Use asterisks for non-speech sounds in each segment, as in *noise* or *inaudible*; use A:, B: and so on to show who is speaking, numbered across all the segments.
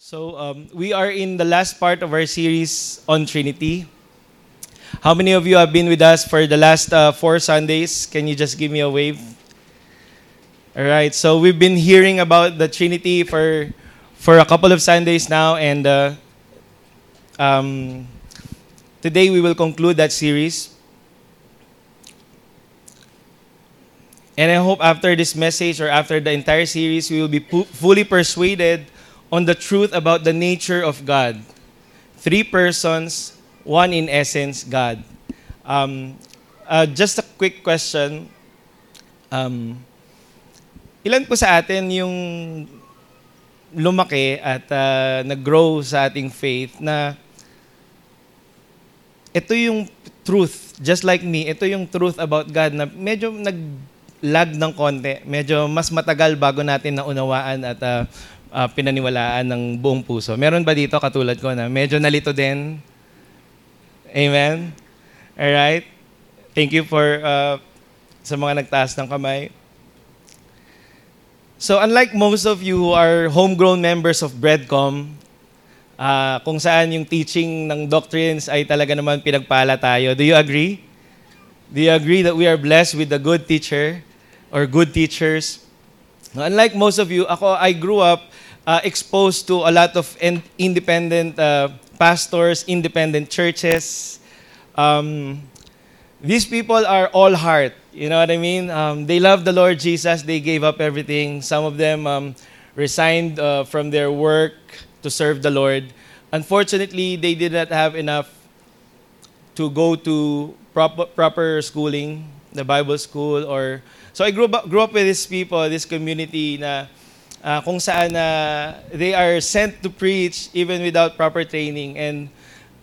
A: So um, we are in the last part of our series on Trinity. How many of you have been with us for the last uh, four Sundays? Can you just give me a wave? All right. So we've been hearing about the Trinity for for a couple of Sundays now, and uh, um, today we will conclude that series. And I hope after this message or after the entire series, we will be pu- fully persuaded on the truth about the nature of God. Three persons, one in essence, God. Um, uh, just a quick question. Um, ilan po sa atin yung lumaki at uh, nag-grow sa ating faith na ito yung truth, just like me, ito yung truth about God na medyo nag-lag ng konti. Medyo mas matagal bago natin naunawaan at uh, uh, pinaniwalaan ng buong puso. Meron ba dito katulad ko na medyo nalito din? Amen? Alright? Thank you for uh, sa mga nagtaas ng kamay. So unlike most of you who are homegrown members of Breadcom, uh, kung saan yung teaching ng doctrines ay talaga naman pinagpala tayo, do you agree? Do you agree that we are blessed with a good teacher or good teachers? Unlike most of you, ako, I grew up uh, exposed to a lot of in- independent uh, pastors, independent churches. Um, these people are all heart. You know what I mean? Um, they love the Lord Jesus. They gave up everything. Some of them um, resigned uh, from their work to serve the Lord. Unfortunately, they did not have enough to go to proper, proper schooling, the Bible school, or so I grew up, grew up with these people, this community na uh, kung saan uh, they are sent to preach even without proper training and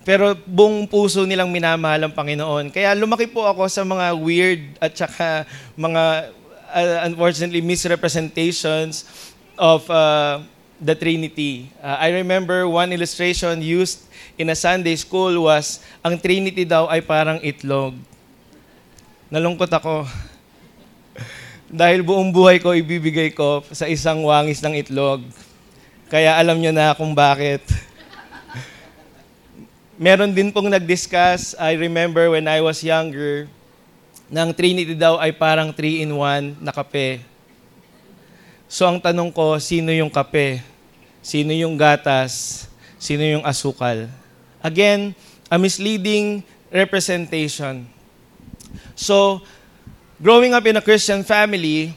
A: pero buong puso nilang minamahal ang Panginoon. Kaya lumaki po ako sa mga weird at saka mga uh, unfortunately misrepresentations of uh, the Trinity. Uh, I remember one illustration used in a Sunday school was ang Trinity daw ay parang itlog. Nalungkot ako. Dahil buong buhay ko ibibigay ko sa isang wangis ng itlog. Kaya alam nyo na kung bakit. *laughs* Meron din pong nag-discuss, I remember when I was younger, ng Trinity daw ay parang 3-in-1 na kape. So ang tanong ko, sino yung kape? Sino yung gatas? Sino yung asukal? Again, a misleading representation. So, growing up in a Christian family,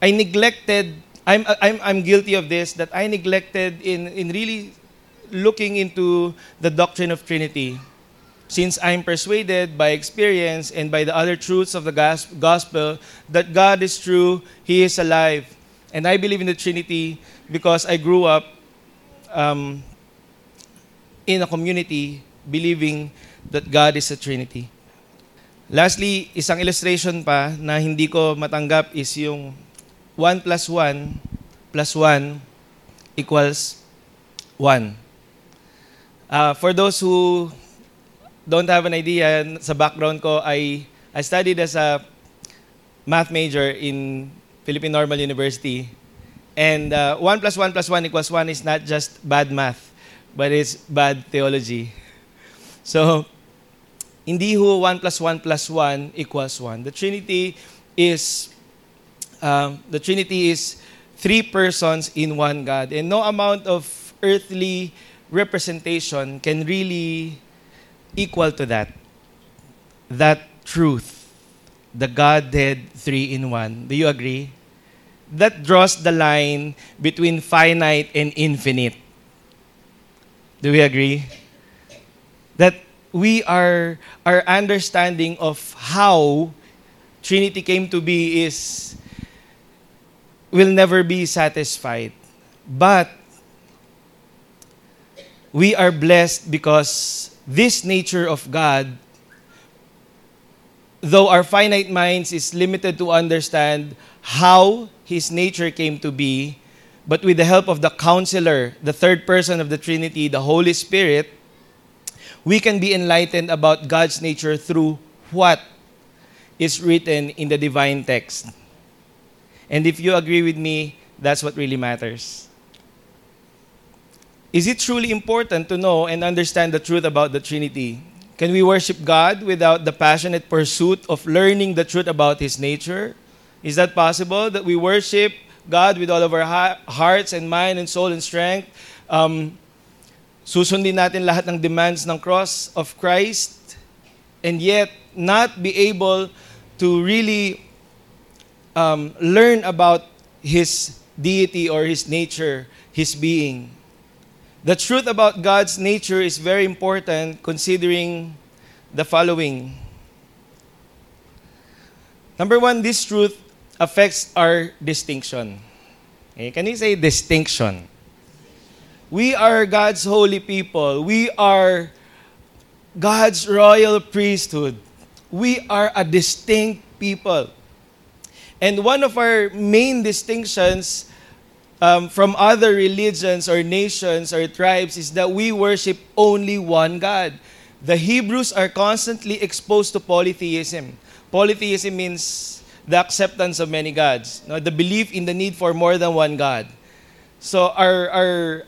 A: I neglected, I'm, I'm, I'm guilty of this, that I neglected in, in really looking into the doctrine of Trinity. Since I'm persuaded by experience and by the other truths of the gospel that God is true, He is alive. And I believe in the Trinity because I grew up um, in a community believing that God is a Trinity. Lastly, isang illustration pa na hindi ko matanggap is yung 1 plus 1 plus 1 equals 1. Uh, for those who don't have an idea, sa background ko, I, I studied as a math major in Philippine Normal University. And uh, 1 plus 1 plus 1 equals 1 is not just bad math, but it's bad theology. So, hindi ho 1 plus 1 plus 1 equals 1. The Trinity is, um, the Trinity is three persons in one God. And no amount of earthly representation can really equal to that. That truth, the Godhead three in one. Do you agree? That draws the line between finite and infinite. Do we agree? That we are our understanding of how Trinity came to be is will never be satisfied. But we are blessed because this nature of God, though our finite minds is limited to understand how his nature came to be, but with the help of the counselor, the third person of the Trinity, the Holy Spirit, we can be enlightened about God's nature through what is written in the divine text. And if you agree with me, that's what really matters. Is it truly important to know and understand the truth about the Trinity? Can we worship God without the passionate pursuit of learning the truth about His nature? Is that possible that we worship God with all of our ha- hearts and mind and soul and strength? Um, susundin natin lahat ng demands ng cross of Christ and yet not be able to really um, learn about His deity or His nature, His being. The truth about God's nature is very important considering the following. Number one, this truth affects our distinction. Okay, can you say distinction? We are God's holy people. We are God's royal priesthood. We are a distinct people. And one of our main distinctions um, from other religions or nations or tribes is that we worship only one God. The Hebrews are constantly exposed to polytheism. Polytheism means the acceptance of many gods, the belief in the need for more than one God. So our, our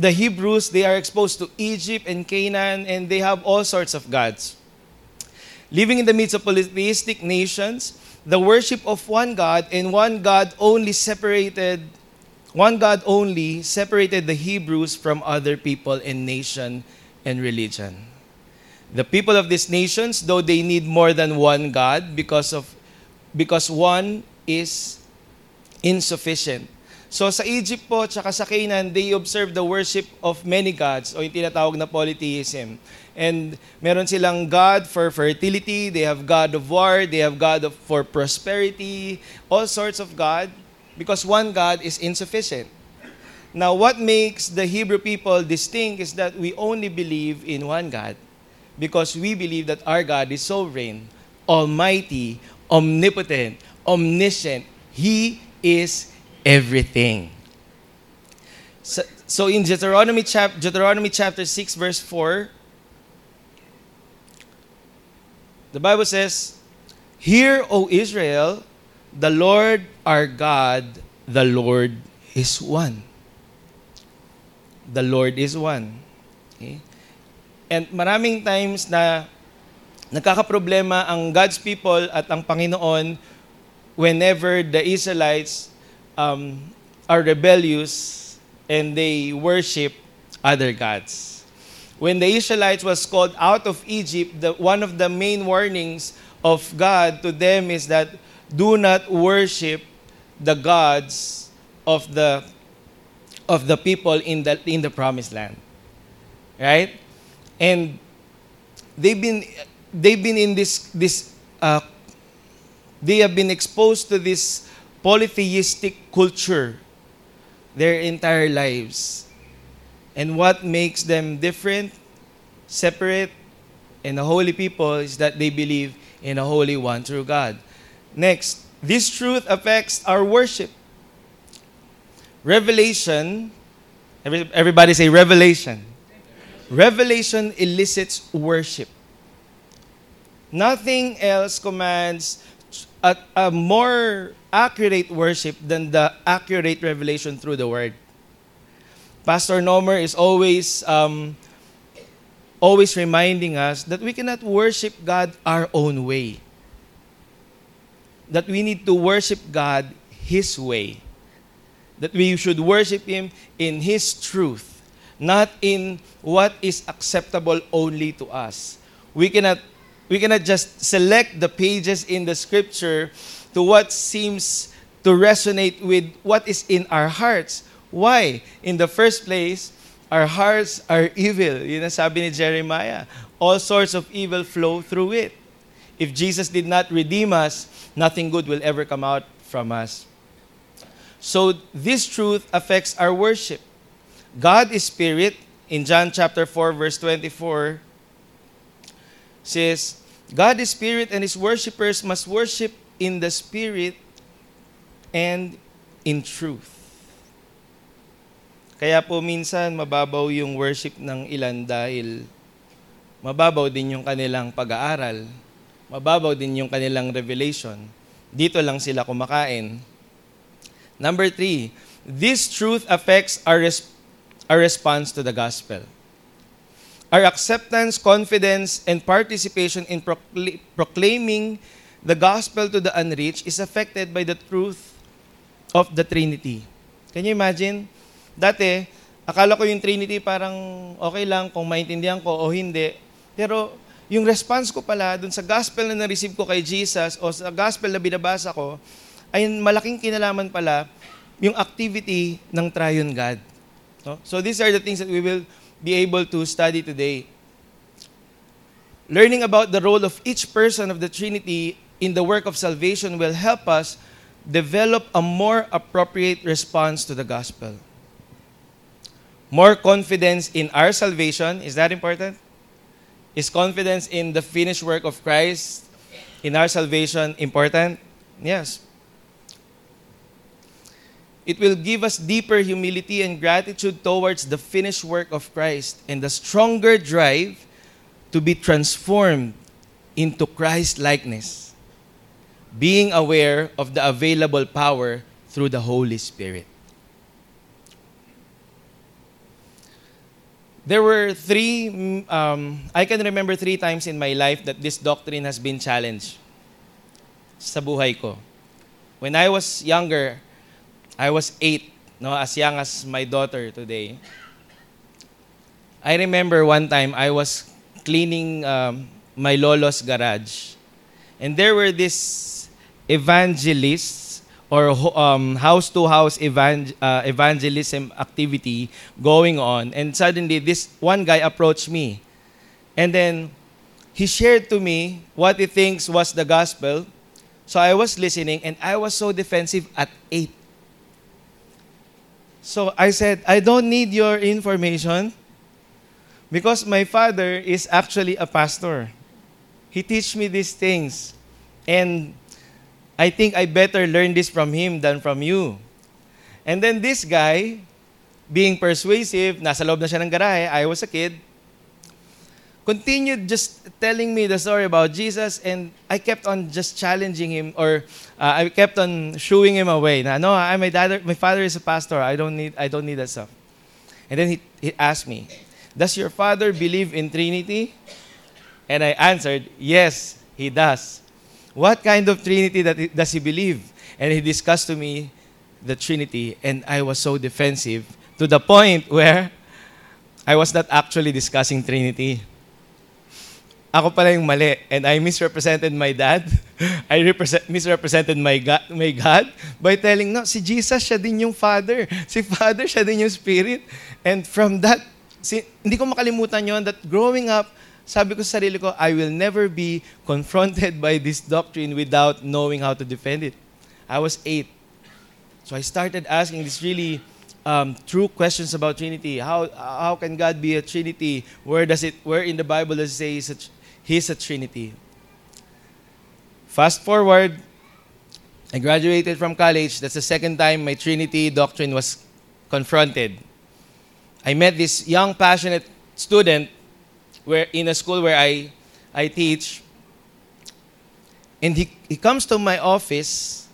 A: the Hebrews, they are exposed to Egypt and Canaan, and they have all sorts of gods. Living in the midst of polytheistic nations, the worship of one God and one God only separated one God only separated the Hebrews from other people and nation and religion. The people of these nations, though they need more than one God because of because one is insufficient. So sa Egypt po tsaka sa Canaan, they observe the worship of many gods o yung tinatawag na polytheism. And meron silang God for fertility, they have God of war, they have God of, for prosperity, all sorts of God because one God is insufficient. Now, what makes the Hebrew people distinct is that we only believe in one God because we believe that our God is sovereign, almighty, omnipotent, omniscient. He is everything. So, so in Deuteronomy, chap- Deuteronomy chapter 6, verse 4, the Bible says, Hear, O Israel, the Lord our God, the Lord is one. The Lord is one. Okay? And maraming times na nagkakaproblema ang God's people at ang Panginoon whenever the Israelites um, are rebellious and they worship other gods. When the Israelites was called out of Egypt, the, one of the main warnings of God to them is that do not worship the gods of the of the people in the in the promised land. Right? And they've been they've been in this this uh, they have been exposed to this polytheistic culture their entire lives. And what makes them different, separate, and a holy people is that they believe in a holy one true God. Next, this truth affects our worship. Revelation, everybody say revelation. Revelation elicits worship. Nothing else commands a, a more accurate worship than the accurate revelation through the Word. Pastor Nomer is always um, always reminding us that we cannot worship God our own way. That we need to worship God His way. That we should worship Him in His truth, not in what is acceptable only to us. We cannot, we cannot just select the pages in the scripture to what seems to resonate with what is in our hearts. Why? In the first place, our hearts are *laughs* evil. Yun ang sabi ni Jeremiah. All sorts of evil flow through it. If Jesus did not redeem us, nothing good will ever come out from us. So this truth affects our worship. God is spirit. In John chapter 4 verse 24 says, God is spirit and his worshippers must worship in the spirit and in truth. Kaya po minsan mababaw yung worship ng ilan dahil mababaw din yung kanilang pag-aaral, mababaw din yung kanilang revelation. Dito lang sila kumakain. Number three, this truth affects our, res- our response to the gospel. Our acceptance, confidence, and participation in procl- proclaiming the gospel to the unreached is affected by the truth of the Trinity. Can you imagine? Dati, akala ko yung Trinity parang okay lang kung maintindihan ko o hindi. Pero yung response ko pala dun sa gospel na na-receive ko kay Jesus o sa gospel na binabasa ko, ay malaking kinalaman pala yung activity ng triune God. So these are the things that we will be able to study today. Learning about the role of each person of the Trinity in the work of salvation will help us develop a more appropriate response to the gospel. More confidence in our salvation, is that important? Is confidence in the finished work of Christ in our salvation important? Yes. It will give us deeper humility and gratitude towards the finished work of Christ and a stronger drive to be transformed into Christ likeness, being aware of the available power through the Holy Spirit. There were three, um, I can remember three times in my life that this doctrine has been challenged sa buhay ko. When I was younger, I was eight, no, as young as my daughter today. I remember one time I was cleaning um, my lolo's garage, and there were these evangelists or um, house-to-house evang- uh, evangelism activity going on, and suddenly this one guy approached me, and then he shared to me what he thinks was the gospel. So I was listening, and I was so defensive at eight. So I said, I don't need your information because my father is actually a pastor. He teach me these things. And I think I better learn this from him than from you. And then this guy, being persuasive, nasa loob na siya ng garahe, I was a kid, continued just telling me the story about Jesus, and I kept on just challenging him, or uh, I kept on shooing him away. Na, no, I, my dad, my father is a pastor. I don't need, I don't need that stuff. And then he, he asked me, "Does your father believe in Trinity?" And I answered, "Yes, he does." What kind of Trinity that does he believe? And he discussed to me the Trinity, and I was so defensive to the point *laughs* where I was not actually discussing Trinity ako pala yung mali and I misrepresented my dad. *laughs* I represent, misrepresented my God, my God by telling, no, si Jesus siya din yung Father. Si Father siya din yung Spirit. And from that, si, hindi ko makalimutan yon that growing up, sabi ko sa sarili ko, I will never be confronted by this doctrine without knowing how to defend it. I was eight. So I started asking these really um, true questions about Trinity. How, how can God be a Trinity? Where does it, where in the Bible does it say such He's a Trinity. Fast forward, I graduated from college. That's the second time my Trinity doctrine was confronted. I met this young, passionate student where, in a school where I, I teach. And he, he comes to my office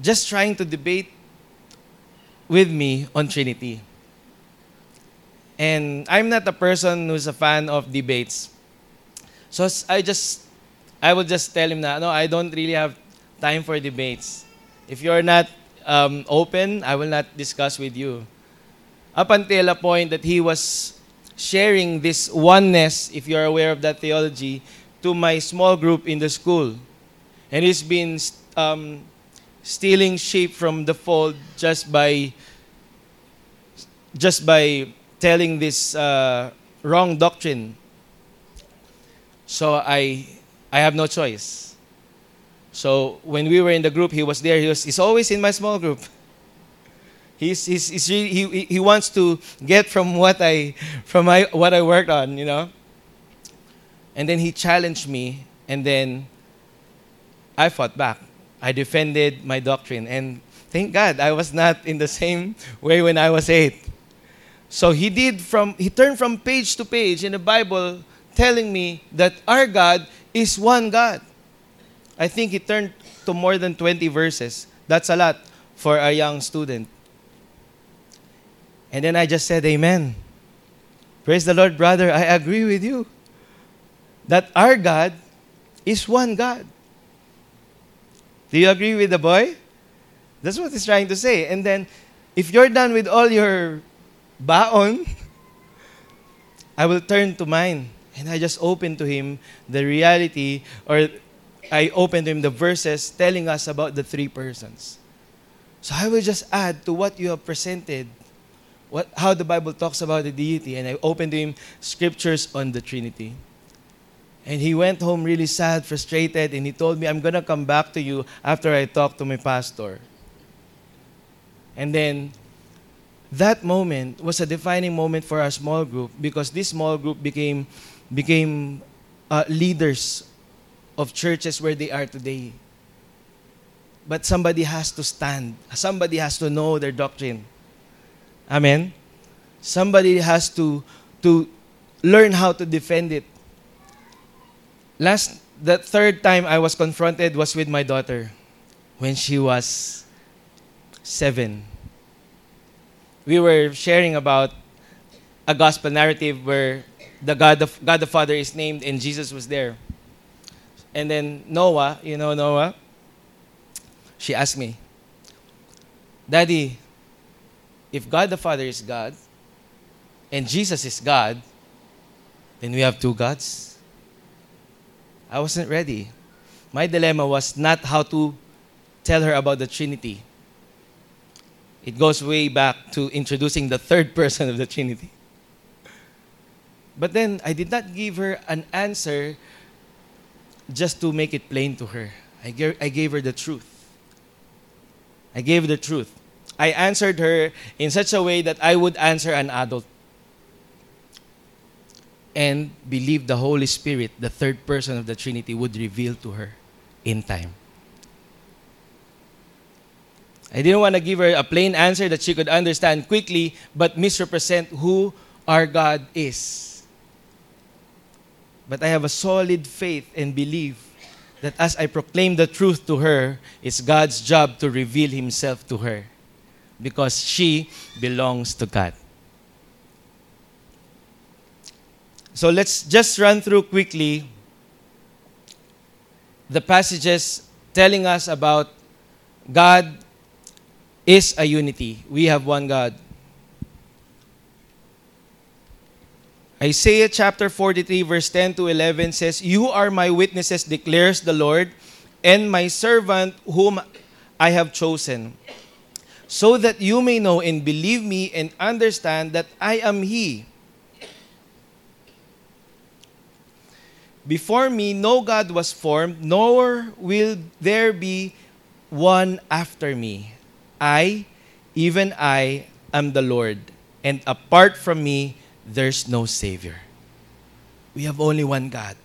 A: just trying to debate with me on Trinity. And I'm not a person who's a fan of debates. So I just, I will just tell him that, no, I don't really have time for debates. If you're not um, open, I will not discuss with you. Up until a point that he was sharing this oneness, if you're aware of that theology, to my small group in the school. And he's been um, stealing sheep from the fold just by just by telling this uh, wrong doctrine. So I, I have no choice. So when we were in the group, he was there. He was, he's always in my small group. *laughs* He's, he's, he's really, he, he wants to get from what I, from my, what I worked on, you know. And then he challenged me, and then I fought back. I defended my doctrine, and thank God I was not in the same way when I was eight. So he did from he turned from page to page in the Bible telling me that our God is one God. I think he turned to more than 20 verses. That's a lot for a young student. And then I just said, Amen. Praise the Lord, brother. I agree with you that our God is one God. Do you agree with the boy? That's what he's trying to say. And then, if you're done with all your baon, I will turn to mine. And I just open to him the reality, or I open to him the verses telling us about the three persons. So I will just add to what you have presented, what, how the Bible talks about the deity, and I open to him scriptures on the Trinity. And he went home really sad, frustrated, and he told me, I'm going to come back to you after I talk to my pastor. And then that moment was a defining moment for our small group because this small group became, became uh, leaders of churches where they are today. But somebody has to stand, somebody has to know their doctrine. Amen? Somebody has to, to learn how to defend it. Last, the third time I was confronted was with my daughter when she was seven. We were sharing about a gospel narrative where the God, of, God the Father is named and Jesus was there. And then Noah, you know Noah, she asked me, Daddy, if God the Father is God and Jesus is God, then we have two gods. I wasn't ready. My dilemma was not how to tell her about the Trinity. It goes way back to introducing the third *laughs* person of the Trinity. But then I did not give her an answer just to make it plain to her. I gave, I gave her the truth. I gave the truth. I answered her in such a way that I would answer an adult and believe the Holy Spirit, the third person of the Trinity, would reveal to her in time. I didn't want to give her a plain answer that she could understand quickly, but misrepresent who our God is. But I have a solid faith and belief that as I proclaim the truth to her, it's God's job to reveal Himself to her because she belongs to God. So let's just run through quickly the passages telling us about God is a unity. We have one God. Isaiah chapter 43, verse 10 to 11 says, You are my witnesses, declares the Lord, and my servant whom I have chosen, so that you may know and believe me and understand that I am He. Before me no God was formed, nor will there be one after me. I, even I, am the Lord, and apart from me, there's no Savior. We have only one God.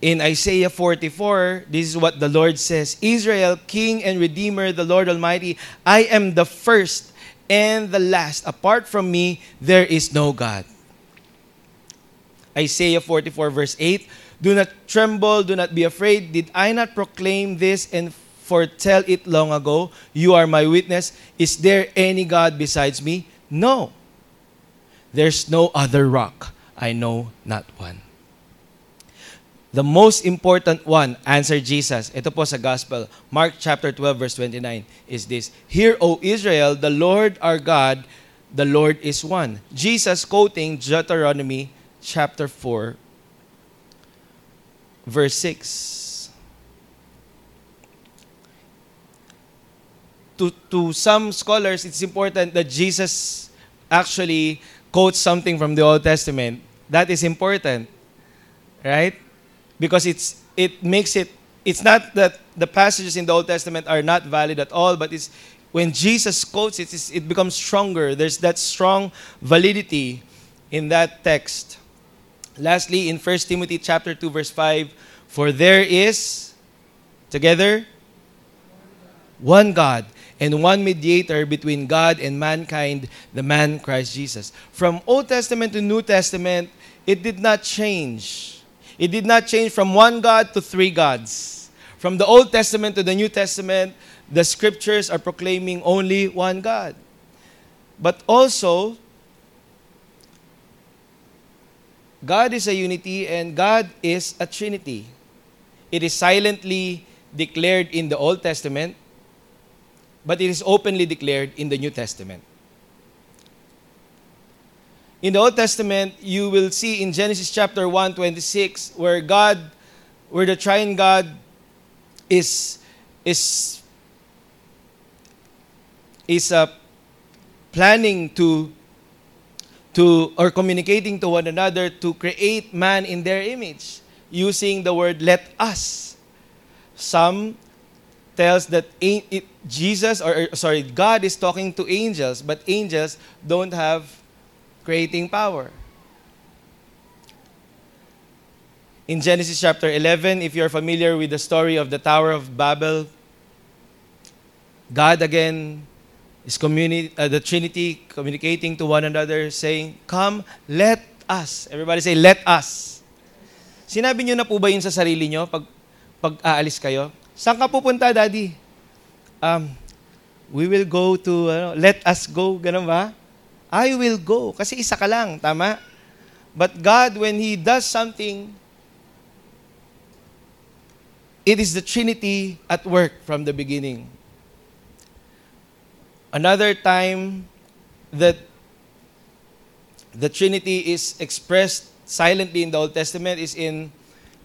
A: In Isaiah 44, this is what the Lord says Israel, King and Redeemer, the Lord Almighty, I am the first and the last. Apart from me, there is no God. Isaiah 44, verse 8 Do not tremble, do not be afraid. Did I not proclaim this and foretell it long ago? You are my witness. Is there any God besides me? No. There's no other rock. I know not one. The most important one, answered Jesus. Ito po sa Gospel. Mark chapter 12, verse 29 is this. Hear, O Israel, the Lord our God, the Lord is one. Jesus quoting Deuteronomy chapter 4, verse 6. To, to some scholars, it's important that Jesus actually quotes something from the Old Testament. That is important, right? Because it's, it makes it, it's not that the passages in the Old Testament are not valid at all, but it's when Jesus quotes it, it becomes stronger. There's that strong validity in that text. Lastly, in 1 Timothy chapter 2 verse 5, for there is together one God and one mediator between God and mankind, the man Christ Jesus. From Old Testament to New Testament, it did not change. It did not change from one God to three gods. From the Old Testament to the New Testament, the scriptures are proclaiming only one God. but also God is a unity and God is a trinity. It is silently declared in the Old Testament, but it is openly declared in the New Testament. In the Old Testament, you will see in Genesis chapter 1, 26, where God, where the triune God is, is, is uh, planning to to or communicating to one another to create man in their image using the word let us some tells that it, jesus or sorry god is talking to angels but angels don't have creating power in genesis chapter 11 if you're familiar with the story of the tower of babel god again is communi- uh, the Trinity communicating to one another, saying, Come, let us. Everybody say, let us. Sinabi niyo na po ba yun sa sarili niyo pag, pag aalis kayo? Saan ka pupunta, Daddy? Um, we will go to, ano, let us go, ganun ba? I will go. Kasi isa ka lang, tama? But God, when He does something, it is the Trinity at work from the beginning. Another time that the Trinity is expressed silently in the Old Testament is in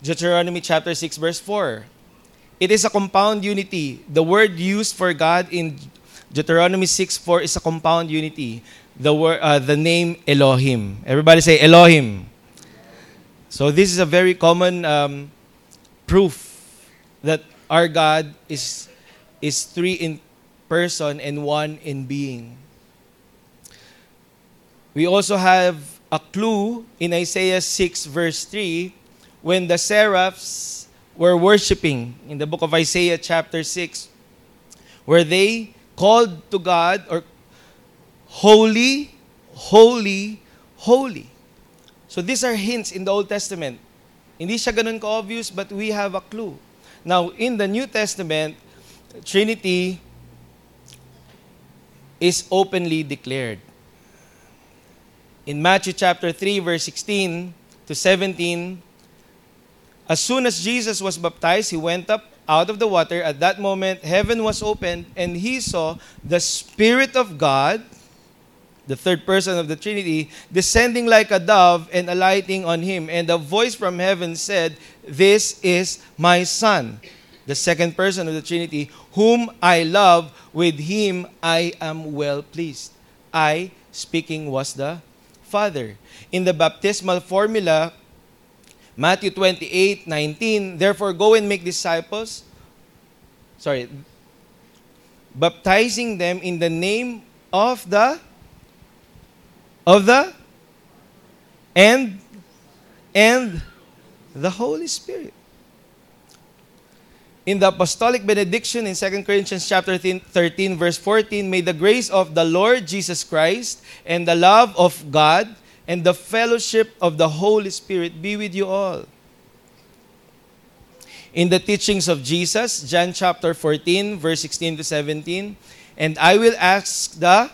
A: Deuteronomy chapter 6 verse 4. It is a compound unity. The word used for God in Deuteronomy 6 4 is a compound unity. The word uh, the name Elohim. Everybody say Elohim. So this is a very common um, proof that our God is is three in person and one in being. We also have a clue in Isaiah 6, verse 3, when the seraphs were worshiping in the book of Isaiah, chapter 6, where they called to God, or holy, holy, holy. So these are hints in the Old Testament. Hindi siya ganun ka-obvious, but we have a clue. Now, in the New Testament, Trinity is openly declared. In Matthew chapter 3 verse 16 to 17, as soon as Jesus was baptized, he went up out of the water. At that moment, heaven was opened and he saw the Spirit of God, the third person of the Trinity, descending like a dove and alighting on him. And a voice from heaven said, This is my Son, the second person of the Trinity, whom I love, with him I am well pleased. I, speaking, was the Father. In the baptismal formula, Matthew 28, 19, therefore go and make disciples, sorry, baptizing them in the name of the, of the, and, and the Holy Spirit. In the apostolic benediction in 2 Corinthians chapter 13 verse 14, may the grace of the Lord Jesus Christ and the love of God and the fellowship of the Holy Spirit be with you all. In the teachings of Jesus, John chapter 14 verse 16 to 17, and I will ask the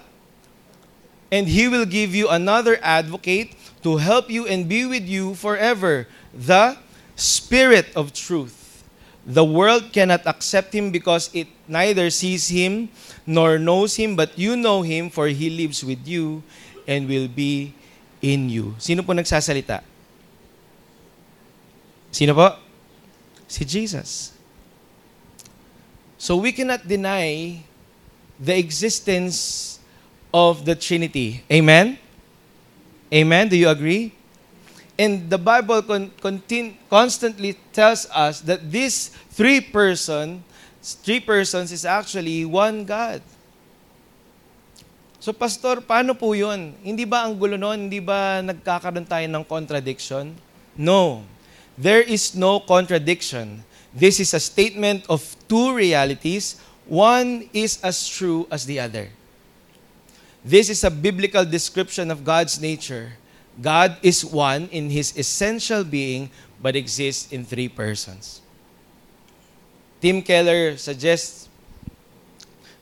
A: and he will give you another advocate to help you and be with you forever, the Spirit of truth the world cannot accept him because it neither sees him nor knows him, but you know him for he lives with you and will be in you. Sino po nagsasalita? Sino po? Si Jesus. So we cannot deny the existence of the Trinity. Amen? Amen? Do you agree? And the Bible con- contin- constantly tells us that this three person, three persons is actually one God. So pastor, paano po 'yun? Hindi ba ang gulo noon? Hindi ba nagkakaroon tayo ng contradiction? No. There is no contradiction. This is a statement of two realities. One is as true as the other. This is a biblical description of God's nature. God is one in his essential being, but exists in three persons. Tim Keller suggests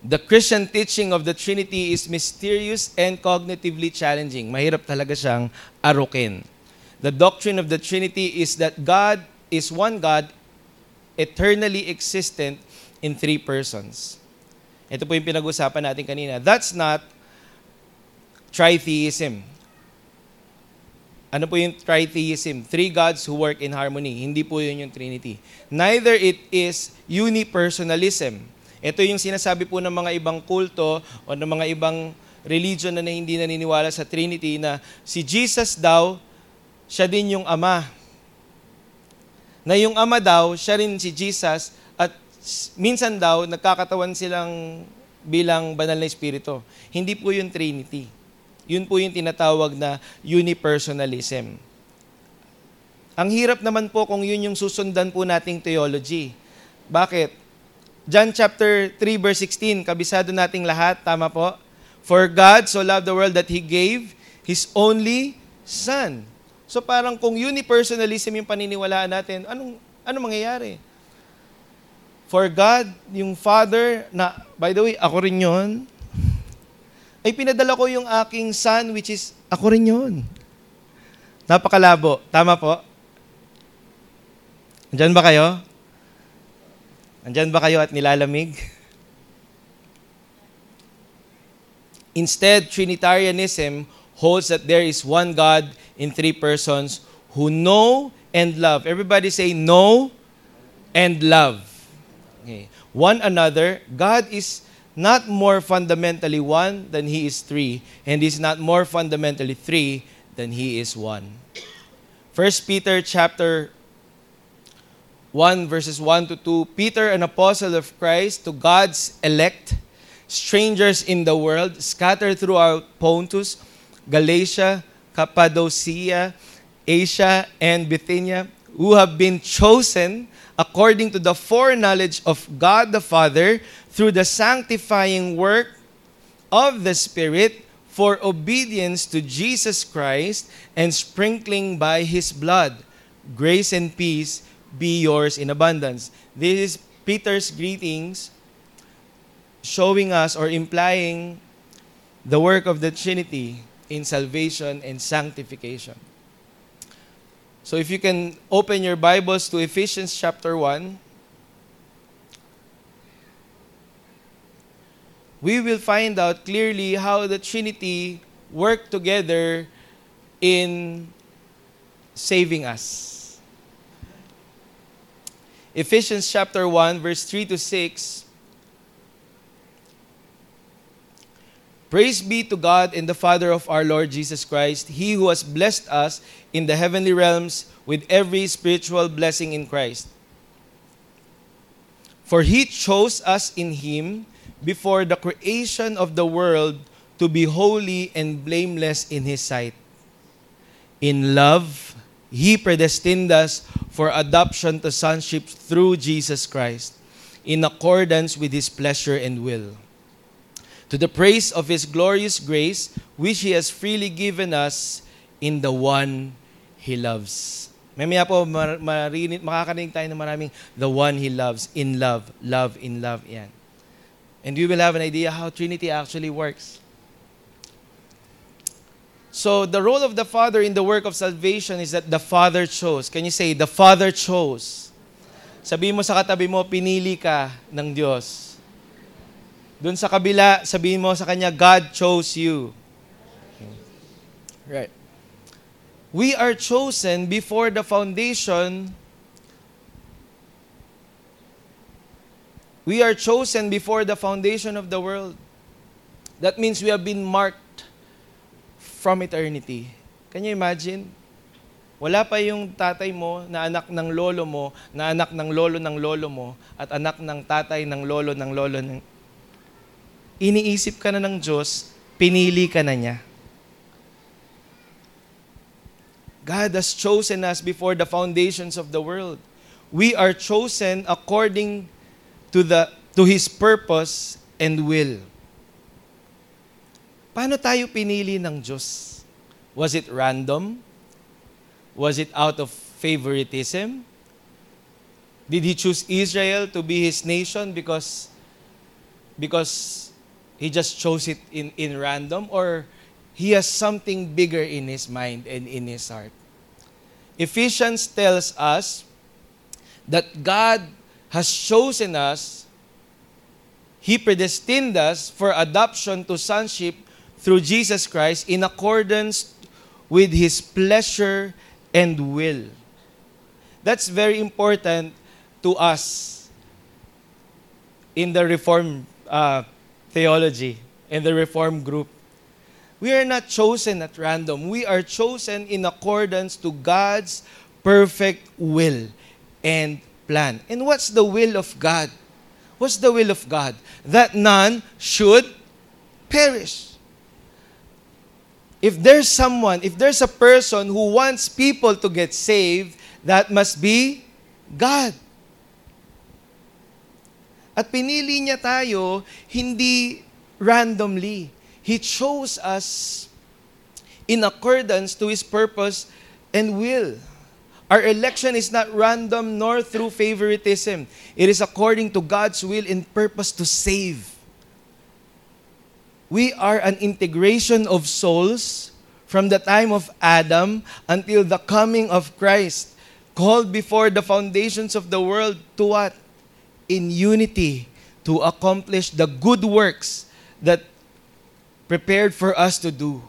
A: The Christian teaching of the Trinity is mysterious and cognitively challenging. Mahirap talaga siyang arukin. The doctrine of the Trinity is that God is one God, eternally existent in three persons. Ito po yung pinag-usapan natin kanina. That's not tritheism. Ano po yung tritheism? Three gods who work in harmony. Hindi po yun yung Trinity. Neither it is unipersonalism. Ito yung sinasabi po ng mga ibang kulto o ng mga ibang religion na hindi naniniwala sa Trinity na si Jesus daw, siya din yung Ama. Na yung Ama daw, siya rin si Jesus at minsan daw, nagkakatawan silang bilang banal na espiritu. Hindi po yung Trinity. Yun po yung tinatawag na unipersonalism. Ang hirap naman po kung yun yung susundan po nating theology. Bakit? John chapter 3 verse 16, kabisado nating lahat, tama po? For God so loved the world that He gave His only Son. So parang kung unipersonalism yung paniniwalaan natin, anong, anong mangyayari? For God, yung Father, na, by the way, ako rin yon, *laughs* ay pinadala ko yung aking Son, which is, ako rin yon. Napakalabo. Tama po? Andyan ba kayo? Andyan ba kayo at nilalamig? Instead, Trinitarianism holds that there is one God in three persons who know and love. Everybody say know and love. Okay. One another. God is not more fundamentally one than He is three, and is not more fundamentally three than He is one. First Peter chapter 1 verses 1 to 2, Peter, an apostle of Christ, to God's elect, strangers in the world, scattered throughout Pontus, Galatia, Cappadocia, Asia, and Bithynia, who have been chosen according to the foreknowledge of God the Father through the sanctifying work of the Spirit for obedience to Jesus Christ and sprinkling by his blood. Grace and peace be yours in abundance. This is Peter's greetings showing us or implying the work of the Trinity in salvation and sanctification. So if you can open your Bibles to Ephesians chapter 1, we will find out clearly how the Trinity work together in saving us. Ephesians chapter 1, verse 3 to 6. Praise be to God and the Father of our Lord Jesus Christ, He who has blessed us in the heavenly realms with every spiritual blessing in Christ. For He chose us in Him before the creation of the world to be holy and blameless in His sight. In love, He predestined us for adoption to sonship through Jesus Christ, in accordance with His pleasure and will. To the praise of His glorious grace, which He has freely given us in the one He loves. Mamaya po, marinig, makakarinig tayo ng maraming the one He loves, in love, love, in love, yan. And we will have an idea how Trinity actually works. So the role of the Father in the work of salvation is that the Father chose. Can you say, the Father chose? Sabihin mo sa katabi mo, pinili ka ng Diyos. Doon sa kabila, sabihin mo sa kanya, God chose you. Right. We are chosen before the foundation. We are chosen before the foundation of the world. That means we have been marked from eternity. Can you imagine? Wala pa yung tatay mo na anak ng lolo mo, na anak ng lolo ng lolo mo, at anak ng tatay ng lolo ng lolo ng... Iniisip ka na ng Diyos, pinili ka na niya. God has chosen us before the foundations of the world. We are chosen according to the to his purpose and will. Paano tayo pinili ng Diyos? Was it random? Was it out of favoritism? Did He choose Israel to be His nation because because he just chose it in, in random or he has something bigger in his mind and in his heart. Ephesians tells us that God has chosen us, He predestined us for adoption to sonship through Jesus Christ in accordance with His pleasure and will. That's very important to us in the Reform uh, theology, in the Reform group. We are not chosen at random. We are chosen in accordance to God's perfect will and plan. And what's the will of God? What's the will of God? That none should perish. If there's someone, if there's a person who wants people to get saved, that must be God. At pinili niya tayo hindi randomly. He chose us in accordance to His purpose and will. Our election is not random nor through favoritism. It is according to God's will and purpose to save. We are an integration of souls from the time of Adam until the coming of Christ, called before the foundations of the world to what? In unity, to accomplish the good works that prepared for us to do.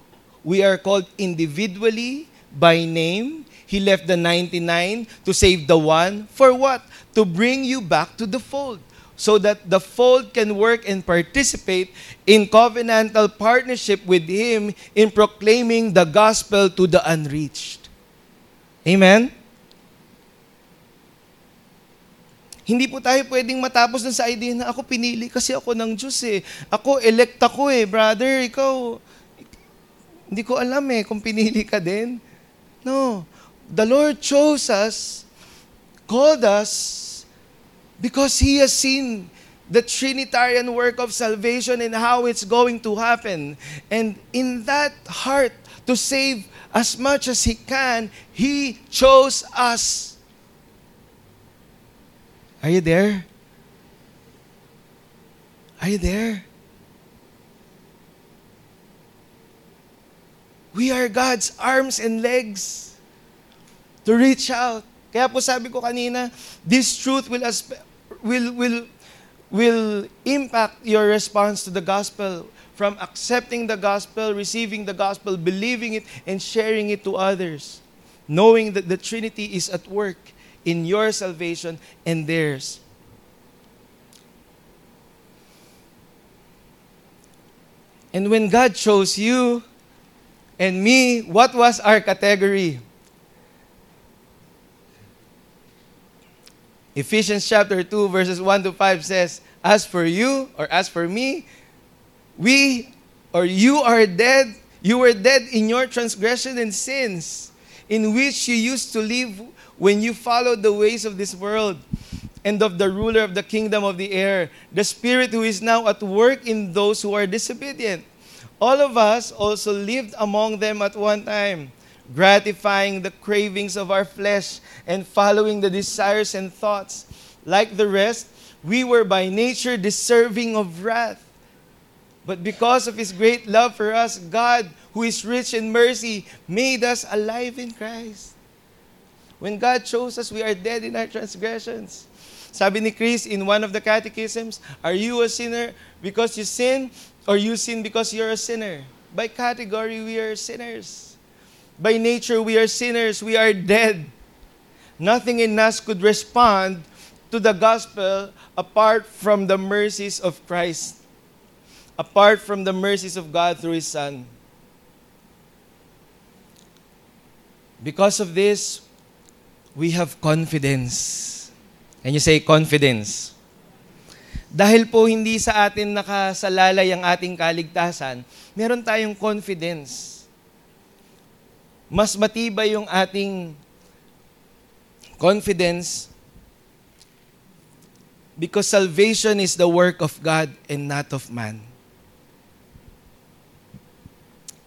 A: We are called individually by name. He left the 99 to save the one. For what? To bring you back to the fold. So that the fold can work and participate in covenantal partnership with Him in proclaiming the gospel to the unreached. Amen? Hindi po tayo pwedeng matapos dun sa idea na ako pinili kasi ako ng Diyos eh. Ako, elect ako eh. Brother, ikaw, hindi ko alam eh kung pinili ka din. No. The Lord chose us, called us, because He has seen the Trinitarian work of salvation and how it's going to happen. And in that heart to save as much as He can, He chose us. Are you there? Are you there? We are God's arms and legs to reach out. Kaya po sabi ko kanina, this truth will will will will impact your response to the gospel from accepting the gospel, receiving the gospel, believing it and sharing it to others, knowing that the Trinity is at work in your salvation and theirs. And when God chose you and me, what was our category? Ephesians chapter 2, verses 1 to 5 says, As for you, or as for me, we or you are dead. You were dead in your transgression and sins, in which you used to live when you followed the ways of this world and of the ruler of the kingdom of the air, the spirit who is now at work in those who are disobedient. All of us also lived among them at one time, gratifying the cravings of our flesh and following the desires and thoughts. Like the rest, we were by nature deserving of wrath. But because of his great love for us, God, who is rich in mercy, made us alive in Christ. When God chose us, we are dead in our transgressions. Sabi ni Chris in one of the catechisms, are you a sinner because you sin or you sin because you're a sinner? By category, we are sinners. By nature, we are sinners. We are dead. Nothing in us could respond to the gospel apart from the mercies of Christ, apart from the mercies of God through His Son. Because of this, we have confidence. Can you say confidence? Dahil po hindi sa atin nakasalalay ang ating kaligtasan, meron tayong confidence. Mas matibay yung ating confidence because salvation is the work of God and not of man.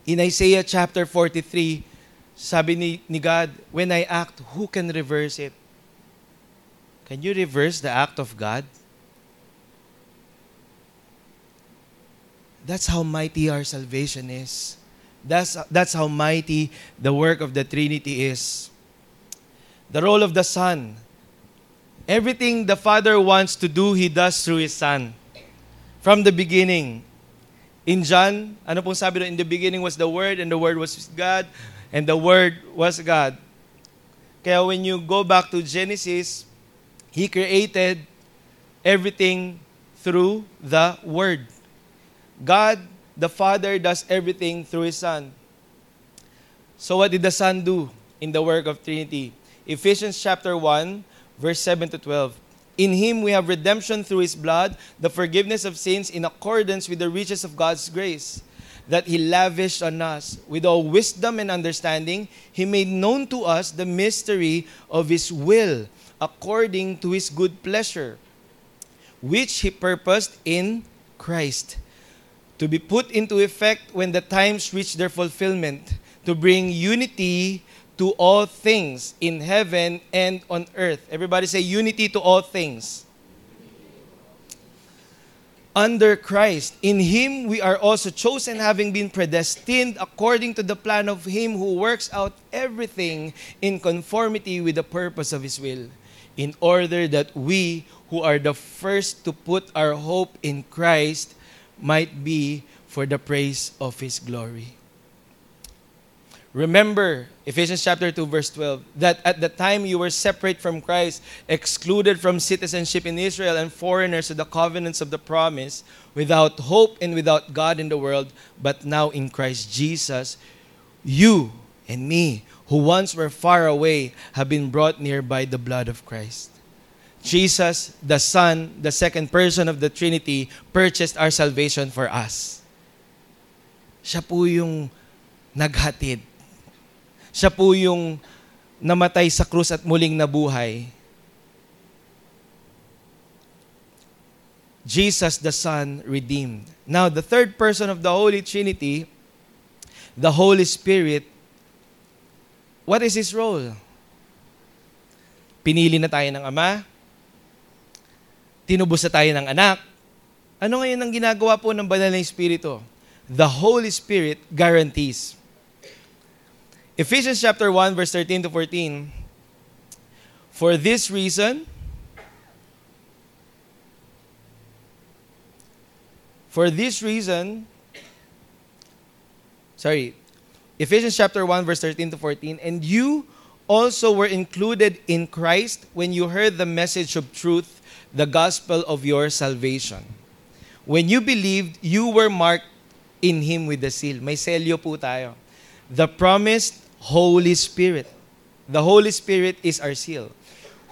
A: In Isaiah chapter 43, sabi ni, ni God, when I act, who can reverse it? Can you reverse the act of God? That's how mighty our salvation is. That's, that's how mighty the work of the Trinity is. The role of the Son. Everything the Father wants to do, He does through His Son. From the beginning. In John, ano pong sabi doon? In the beginning was the Word, and the Word was God, and the Word was God. Kaya when you go back to Genesis, He created everything through the Word. God, the Father, does everything through His Son. So what did the Son do in the work of Trinity? Ephesians chapter 1, verse 7 to 12. In him we have redemption through his blood, the forgiveness of sins in accordance with the riches of God's grace that he lavished on us. With all wisdom and understanding, he made known to us the mystery of his will according to his good pleasure, which he purposed in Christ to be put into effect when the times reach their fulfillment, to bring unity to all things in heaven and on earth. Everybody say unity to all things. Under Christ, in Him we are also chosen, having been predestined according to the plan of Him who works out everything in conformity with the purpose of His will, in order that we, who are the first to put our hope in Christ, might be for the praise of His glory. Remember, Ephesians chapter 2, verse 12, that at the time you were separate from Christ, excluded from citizenship in Israel, and foreigners to the covenants of the promise, without hope and without God in the world, but now in Christ Jesus, you and me, who once were far away, have been brought near by the blood of Christ. Jesus, the Son, the second person of the Trinity, purchased our salvation for us. Siya po yung naghatid. Siya po yung namatay sa krus at muling nabuhay. Jesus the Son redeemed. Now, the third person of the Holy Trinity, the Holy Spirit, what is his role? Pinili na tayo ng Ama, tinubos na tayo ng anak. Ano ngayon ang ginagawa po ng banal na Espiritu? The Holy Spirit guarantees. Ephesians chapter 1 verse 13 to 14. For this reason, for this reason, sorry, Ephesians chapter 1 verse 13 to 14, and you also were included in Christ when you heard the message of truth the gospel of your salvation. When you believed, you were marked in Him with the seal. May selyo po tayo. The promised Holy Spirit. The Holy Spirit is our seal.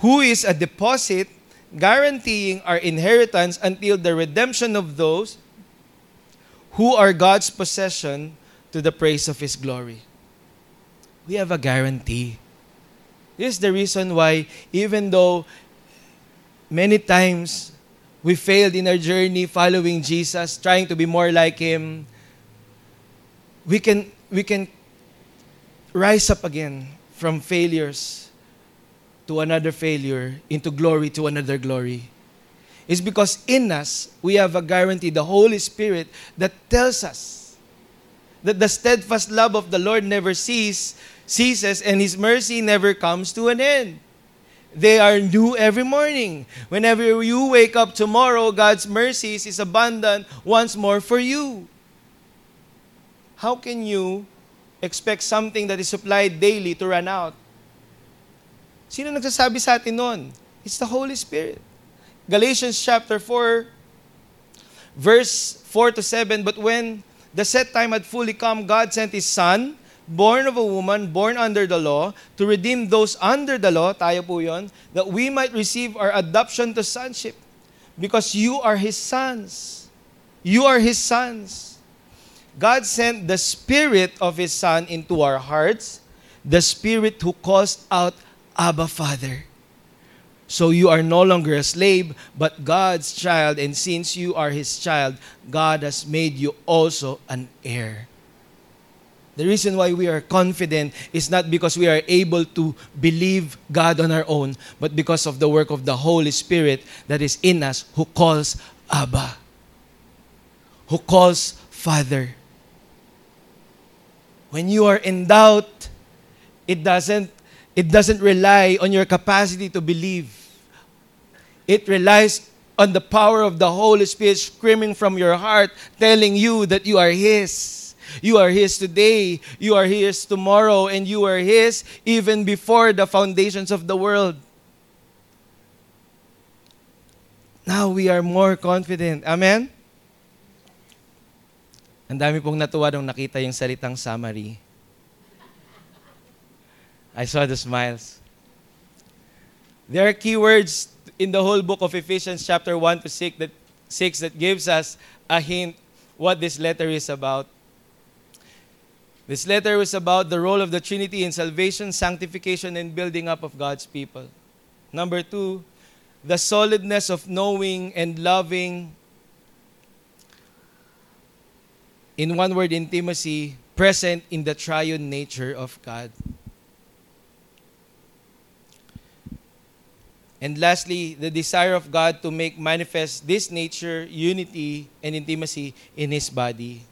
A: Who is a deposit guaranteeing our inheritance until the redemption of those who are God's possession to the praise of His glory. We have a guarantee. This is the reason why, even though Many times, we failed in our journey following Jesus, trying to be more like Him. We can, we can rise up again from failures to another failure, into glory to another glory. It's because in us, we have a guarantee, the Holy Spirit, that tells us that the steadfast love of the Lord never cease, ceases and His mercy never comes to an end. They are new every morning. Whenever you wake up tomorrow, God's mercies is abundant once more for you. How can you expect something that is supplied daily to run out? Sino nagsasabi sa atin nun? It's the Holy Spirit. Galatians chapter 4, verse 4 to 7, But when the set time had fully come, God sent His Son, born of a woman, born under the law, to redeem those under the law, tayo po yon, that we might receive our adoption to sonship. Because you are His sons. You are His sons. God sent the Spirit of His Son into our hearts, the Spirit who calls out, Abba, Father. So you are no longer a slave, but God's child, and since you are His child, God has made you also an heir. The reason why we are confident is not because we are able to believe God on our own, but because of the work of the Holy Spirit that is in us who calls Abba, who calls Father. When you are in doubt, it doesn't, it doesn't rely on your capacity to believe. It relies on the power of the Holy Spirit screaming from your heart, telling you that you are His. You are His today, you are His tomorrow, and you are His even before the foundations of the world. Now we are more confident. Amen? Ang dami pong natuwa nung nakita yung salitang summary. I saw the smiles. There are keywords in the whole book of Ephesians chapter 1 to 6 that, 6 that gives us a hint what this letter is about. This letter is about the role of the Trinity in salvation, sanctification, and building up of God's people. Number two, the solidness of knowing and loving, in one word, intimacy, present in the triune nature of God. And lastly, the desire of God to make manifest this nature, unity, and intimacy in His body.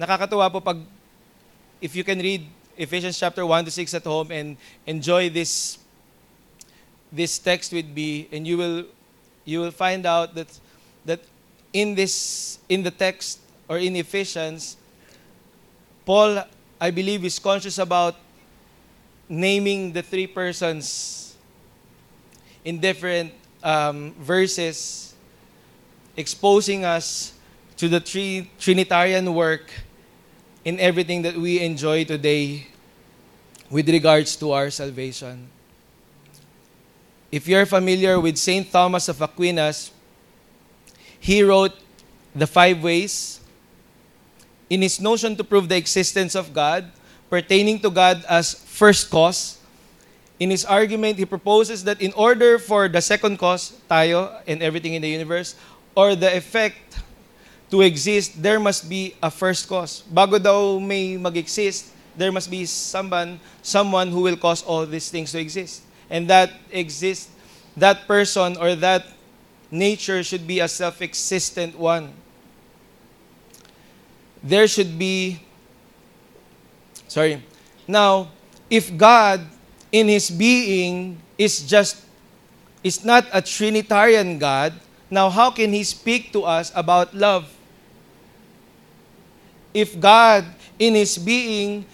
A: Nakakatuwa po pag, if you can read Ephesians chapter 1 to 6 at home and enjoy this this text with me and you will you will find out that that in this in the text or in Ephesians Paul I believe is conscious about naming the three persons in different um, verses exposing us to the three Trinitarian work in everything that we enjoy today with regards to our salvation. If you're familiar with St. Thomas of Aquinas, he wrote The Five Ways in his notion to prove the existence of God, pertaining to God as first cause. In his argument, he proposes that in order for the second cause, tayo and everything in the universe, or the effect to exist, there must be a first cause. Bago daw may mag-exist, there must be someone, someone who will cause all these things to exist. and that exists, that person or that nature should be a self-existent one. There should be, sorry. Now, if God in His being is just, is not a Trinitarian God, now how can He speak to us about love? If God in His being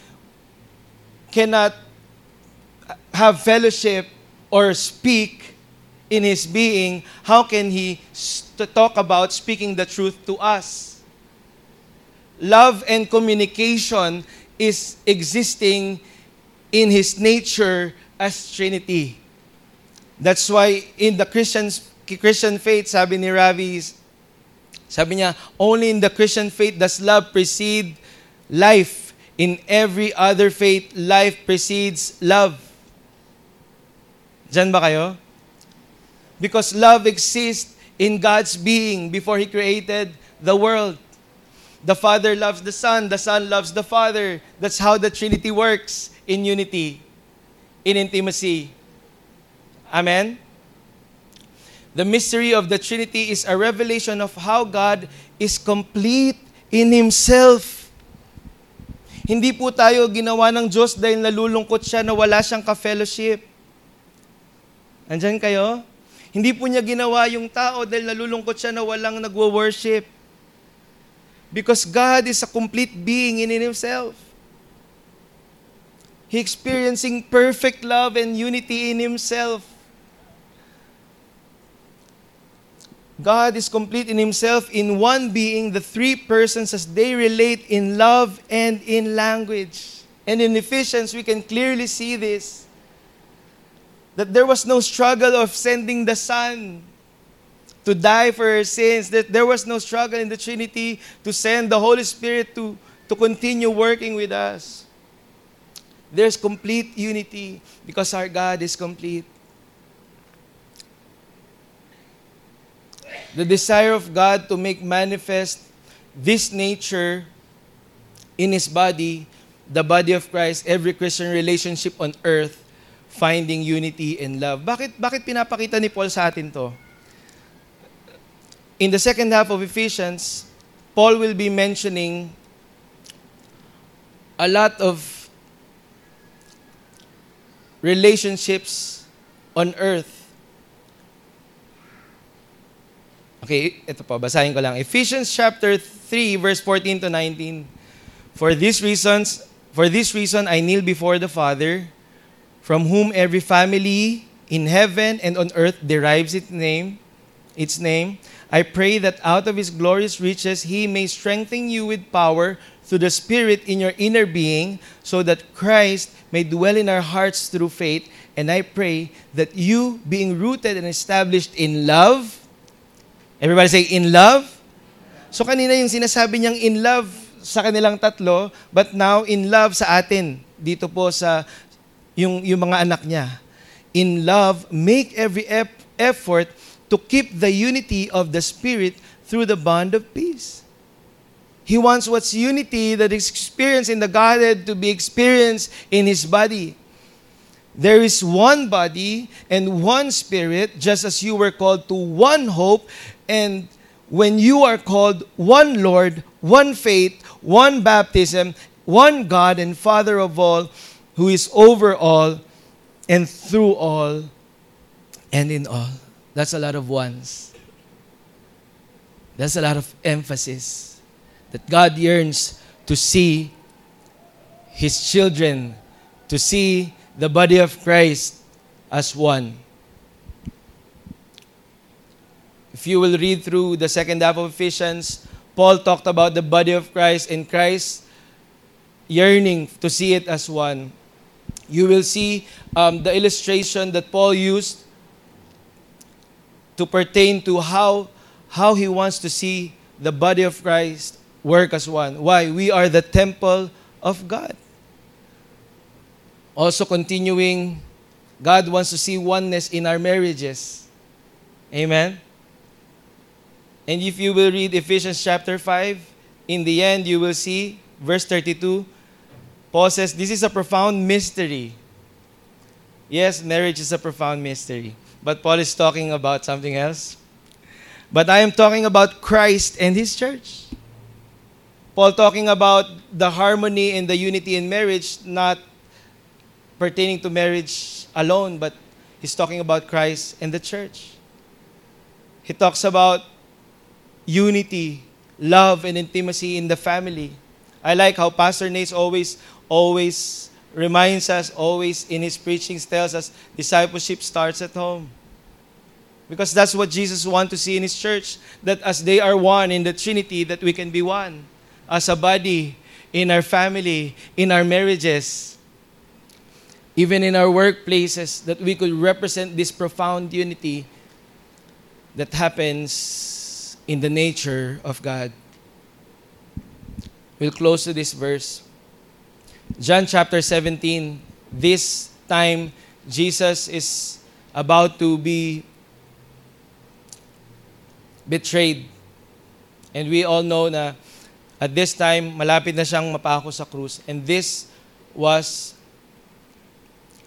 A: cannot have fellowship or speak in his being, how can he st- talk about speaking the truth to us? Love and communication is existing in his nature as Trinity. That's why in the Christians, Christian faith, sabi ni Ravi, sabi niya, only in the Christian faith does love precede life. In every other faith, life precedes love. Diyan ba kayo? Because love exists in God's being before He created the world. The Father loves the Son, the Son loves the Father. That's how the Trinity works in unity, in intimacy. Amen? The mystery of the Trinity is a revelation of how God is complete in Himself. Hindi po tayo ginawa ng Diyos dahil nalulungkot siya na wala siyang ka-fellowship. Andyan kayo? Hindi po niya ginawa yung tao dahil nalulungkot siya na walang nagwo-worship. Because God is a complete being in Himself. He experiencing perfect love and unity in Himself. God is complete in Himself in one being, the three persons as they relate in love and in language. And in Ephesians, we can clearly see this that there was no struggle of sending the Son to die for our sins, that there was no struggle in the Trinity to send the Holy Spirit to, to continue working with us. There's complete unity because our God is complete. The desire of God to make manifest this nature in His body, the body of Christ, every Christian relationship on earth finding unity and love. Bakit, bakit pinapakita ni Paul sa atin to? In the second half of Ephesians, Paul will be mentioning a lot of relationships on earth. Okay, ito pa, basahin ko lang. Ephesians chapter 3, verse 14 to 19. For these reasons, for this reason I kneel before the Father, from whom every family in heaven and on earth derives its name, its name. I pray that out of his glorious riches he may strengthen you with power through the Spirit in your inner being, so that Christ may dwell in our hearts through faith. And I pray that you, being rooted and established in love, everybody say, in love. So kanina yung sinasabi niyang in love sa kanilang tatlo, but now in love sa atin, dito po sa yung, yung mga anak niya. In love, make every ep- effort to keep the unity of the Spirit through the bond of peace. He wants what's unity that is experienced in the Godhead to be experienced in His body. There is one body and one spirit, just as you were called to one hope, and when you are called one Lord, one faith, one baptism, one God and Father of all, who is over all and through all and in all. That's a lot of ones. That's a lot of emphasis that God yearns to see His children, to see the body of Christ as one. If you will read through the second half of Ephesians, Paul talked about the body of Christ and Christ yearning to see it as one. You will see um, the illustration that Paul used to pertain to how, how he wants to see the body of Christ work as one. Why? We are the temple of God. Also continuing, God wants to see oneness in our marriages. Amen? And if you will read Ephesians chapter 5, in the end you will see, verse 32, Paul says, This is a profound mystery. Yes, marriage is a profound mystery. But Paul is talking about something else. But I am talking about Christ and his church. Paul talking about the harmony and the unity in marriage, not pertaining to marriage alone, but he's talking about Christ and the church. He talks about unity, love, and intimacy in the family. I like how Pastor Nate always, always reminds us, always in his preachings tells us, discipleship starts at home. Because that's what Jesus wants to see in his church, that as they are one in the Trinity, that we can be one as a body, in our family, in our marriages, even in our workplaces, that we could represent this profound unity that happens in the nature of God. We'll close to this verse. John chapter 17. This time, Jesus is about to be betrayed. And we all know na at this time, malapit na siyang mapako sa krus. And this was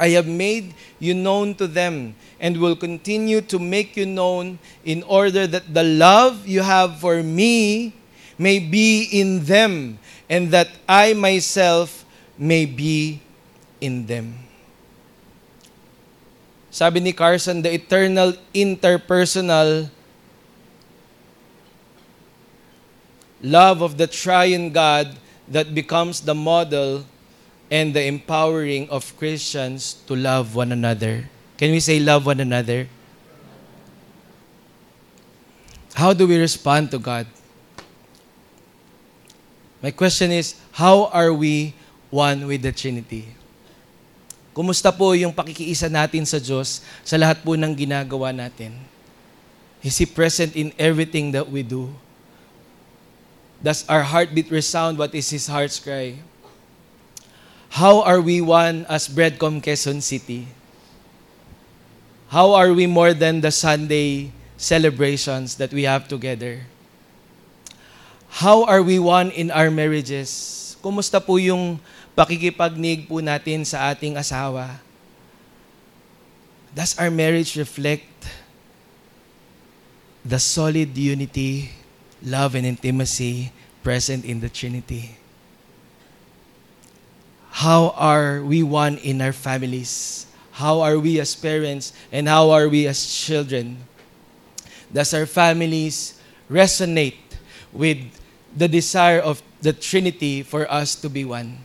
A: I have made you known to them and will continue to make you known in order that the love you have for me may be in them and that I myself may be in them. Sabi ni Carson, the eternal interpersonal love of the triune God that becomes the model and the empowering of Christians to love one another. Can we say love one another? How do we respond to God? My question is, how are we one with the Trinity? Kumusta po yung pakikiisa natin sa Diyos sa lahat po ng ginagawa natin? Is He present in everything that we do? Does our heartbeat resound what is His heart's cry? How are we one as Breadcom Quezon City? How are we more than the Sunday celebrations that we have together? How are we one in our marriages? Kumusta po yung pakikipagnig po natin sa ating asawa? Does our marriage reflect the solid unity, love, and intimacy present in the Trinity? How are we one in our families? How are we as parents? And how are we as children? Does our families resonate with the desire of the Trinity for us to be one?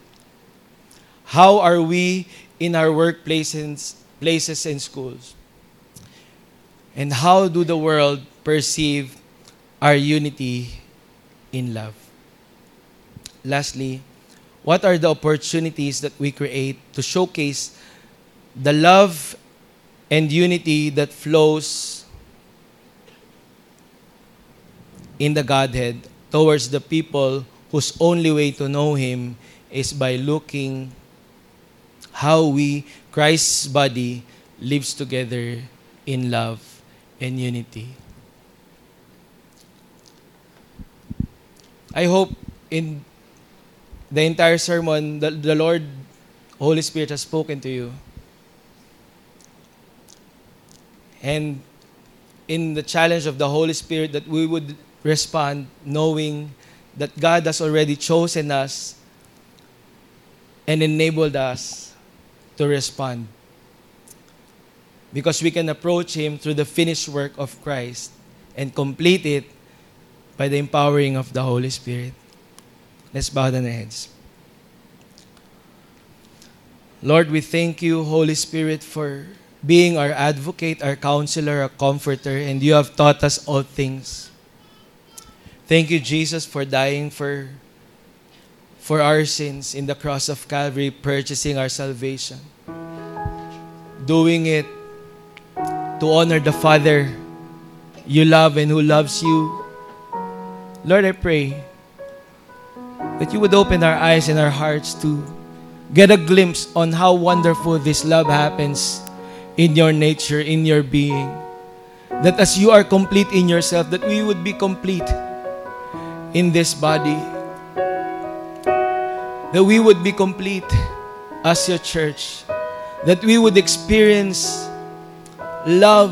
A: How are we in our workplaces places and schools? And how do the world perceive our unity in love? Lastly, what are the opportunities that we create to showcase the love and unity that flows in the Godhead towards the people whose only way to know Him is by looking how we, Christ's body, lives together in love and unity. I hope in the entire sermon, the, the Lord, Holy Spirit has spoken to you. And in the challenge of the Holy Spirit, that we would respond knowing that God has already chosen us and enabled us to respond. Because we can approach Him through the finished work of Christ and complete it by the empowering of the Holy Spirit. Let's bow down our heads. Lord, we thank you, Holy Spirit, for being our advocate, our counselor, our comforter, and you have taught us all things. Thank you, Jesus, for dying for, for our sins in the cross of Calvary, purchasing our salvation. Doing it to honor the Father you love and who loves you. Lord, I pray that you would open our eyes and our hearts to get a glimpse on how wonderful this love happens in your nature, in your being. That as you are complete in yourself, that we would be complete in this body. That we would be complete as your church. That we would experience love,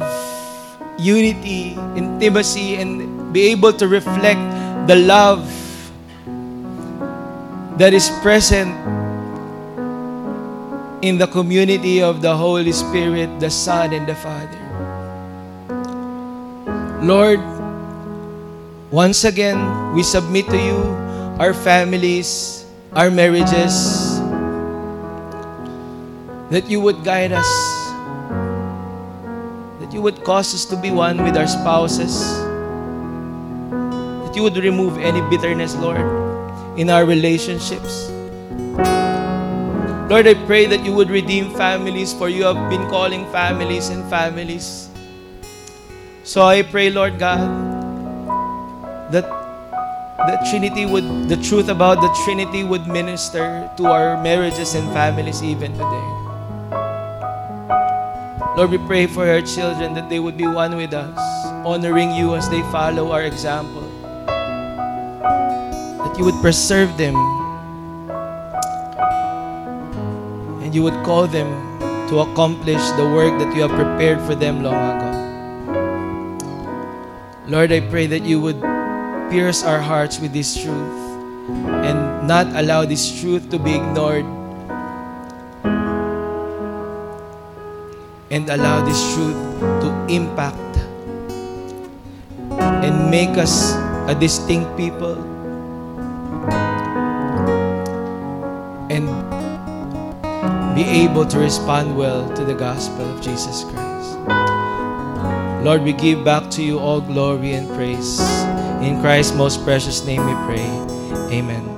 A: unity, intimacy, and be able to reflect the love that is present in the community of the Holy Spirit, the Son, and the Father. Lord, once again, we submit to you our families, our marriages, that you would guide us, that you would cause us to be one with our spouses, that you would remove any bitterness, Lord, in our relationships. Lord, I pray that you would redeem families, for you have been calling families and families. So I pray, Lord God, that the Trinity would, the truth about the Trinity would minister to our marriages and families even today. Lord, we pray for our children that they would be one with us, honoring you as they follow our example. That you would preserve them. And you would call them to accomplish the work that you have prepared for them long ago. Lord, I pray that you would pierce our hearts with this truth and not allow this truth to be ignored. And allow this truth to impact and make us a distinct people and be able to respond well to the gospel of Jesus Christ. Lord, we give back to you all glory and praise. In Christ's most precious name we pray. Amen.